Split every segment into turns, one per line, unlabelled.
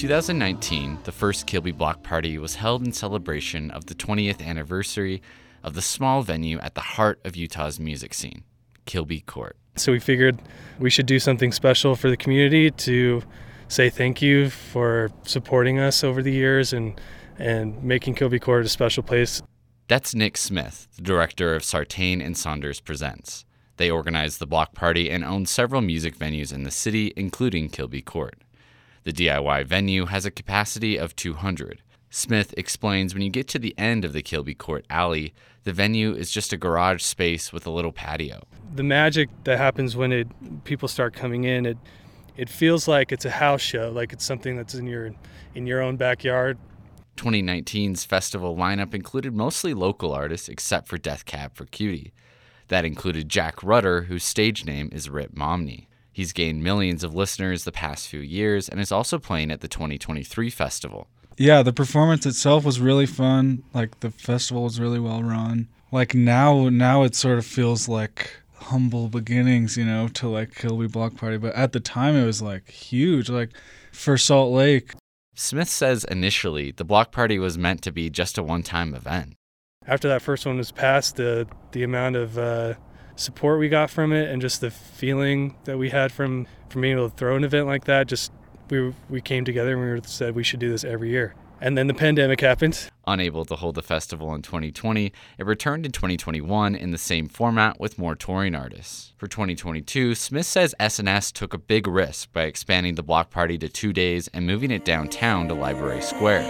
2019, the first Kilby Block Party was held in celebration of the 20th anniversary of the small venue at the heart of Utah's music scene, Kilby Court.
So we figured we should do something special for the community to say thank you for supporting us over the years and and making Kilby Court a special place.
That's Nick Smith, the director of Sartain and Saunders Presents. They organized the block party and own several music venues in the city, including Kilby Court. The DIY venue has a capacity of 200. Smith explains when you get to the end of the Kilby Court alley, the venue is just a garage space with a little patio.
The magic that happens when it people start coming in, it it feels like it's a house show, like it's something that's in your in your own backyard.
2019's festival lineup included mostly local artists except for Death Cab for Cutie. That included Jack Rutter, whose stage name is Ritt Momney. He's gained millions of listeners the past few years and is also playing at the 2023 festival.
Yeah, the performance itself was really fun. Like the festival was really well run. Like now now it sort of feels like humble beginnings, you know, to like Kilby Block Party, but at the time it was like huge like for Salt Lake.
Smith says initially the block party was meant to be just a one-time event.
After that first one was passed, the the amount of uh, support we got from it and just the feeling that we had from from being able to throw an event like that just we we came together and we said we should do this every year. And then the pandemic happened.
Unable to hold the festival in 2020 it returned in 2021 in the same format with more touring artists. For 2022 smith says S&S took a big risk by expanding the block party to two days and moving it downtown to library square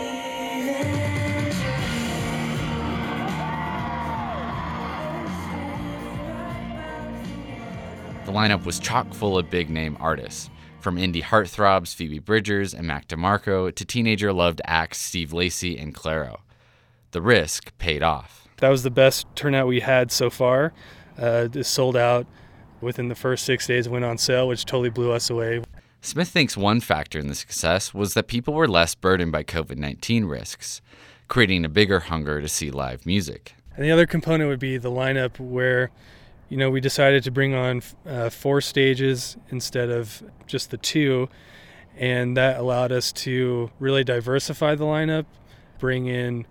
The lineup was chock full of big name artists, from indie heartthrobs Phoebe Bridgers and Mac DeMarco to teenager loved acts Steve Lacy and Clairo. The risk paid off.
That was the best turnout we had so far. Uh, it sold out within the first six days, went on sale, which totally blew us away.
Smith thinks one factor in the success was that people were less burdened by COVID 19 risks, creating a bigger hunger to see live music.
And the other component would be the lineup where you know, we decided to bring on uh, four stages instead of just the two, and that allowed us to really diversify the lineup, bring in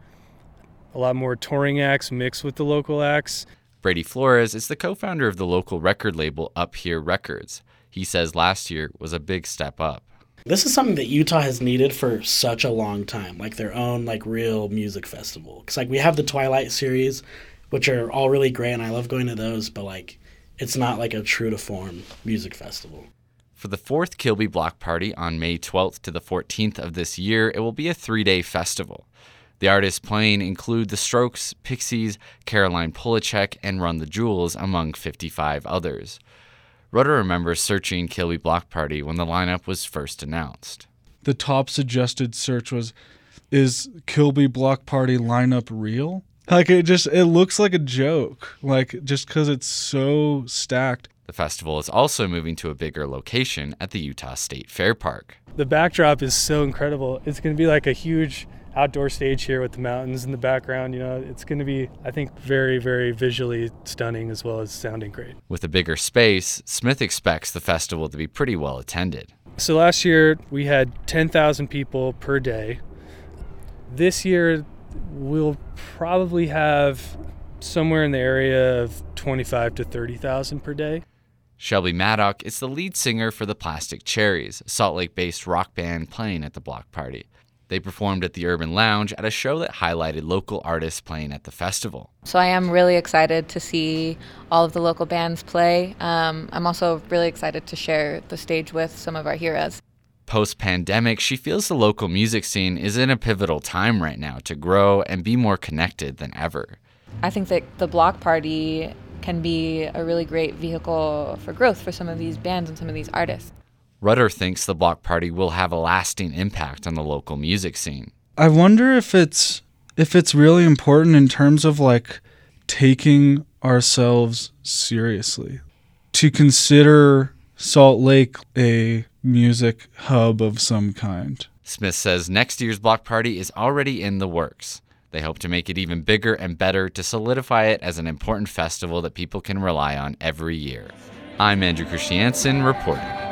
a lot more touring acts mixed with the local acts.
Brady Flores is the co founder of the local record label Up Here Records. He says last year was a big step up.
This is something that Utah has needed for such a long time, like their own like real music festival. Cuz like we have the Twilight series, which are all really great, and I love going to those. But like, it's not like a true to form music festival.
For the fourth Kilby Block Party on May 12th to the 14th of this year, it will be a three day festival. The artists playing include The Strokes, Pixies, Caroline Polachek, and Run the Jewels, among 55 others. Rutter remembers searching Kilby Block Party when the lineup was first announced.
The top suggested search was Is Kilby Block Party lineup real? Like it just it looks like a joke. Like just because it's so stacked.
The festival is also moving to a bigger location at the Utah State Fair Park.
The backdrop is so incredible. It's going to be like a huge outdoor stage here with the mountains in the background. You know, it's going to be, I think, very, very visually stunning as well as sounding great.
With a bigger space, Smith expects the festival to be pretty well attended.
So last year we had 10,000 people per day. This year we'll probably have somewhere in the area of 25 to 30,000 per day.
Shelby Maddock is the lead singer for the Plastic Cherries, a Salt Lake based rock band playing at the block party. They performed at the Urban Lounge at a show that highlighted local artists playing at the festival.
So I am really excited to see all of the local bands play. Um, I'm also really excited to share the stage with some of our heroes.
Post pandemic, she feels the local music scene is in a pivotal time right now to grow and be more connected than ever.
I think that the block party can be a really great vehicle for growth for some of these bands and some of these artists.
Rutter thinks the block party will have a lasting impact on the local music scene.
I wonder if it's if it's really important in terms of like taking ourselves seriously. To consider Salt Lake a music hub of some kind.
Smith says next year's block party is already in the works. They hope to make it even bigger and better to solidify it as an important festival that people can rely on every year. I'm Andrew Christiansen reporting.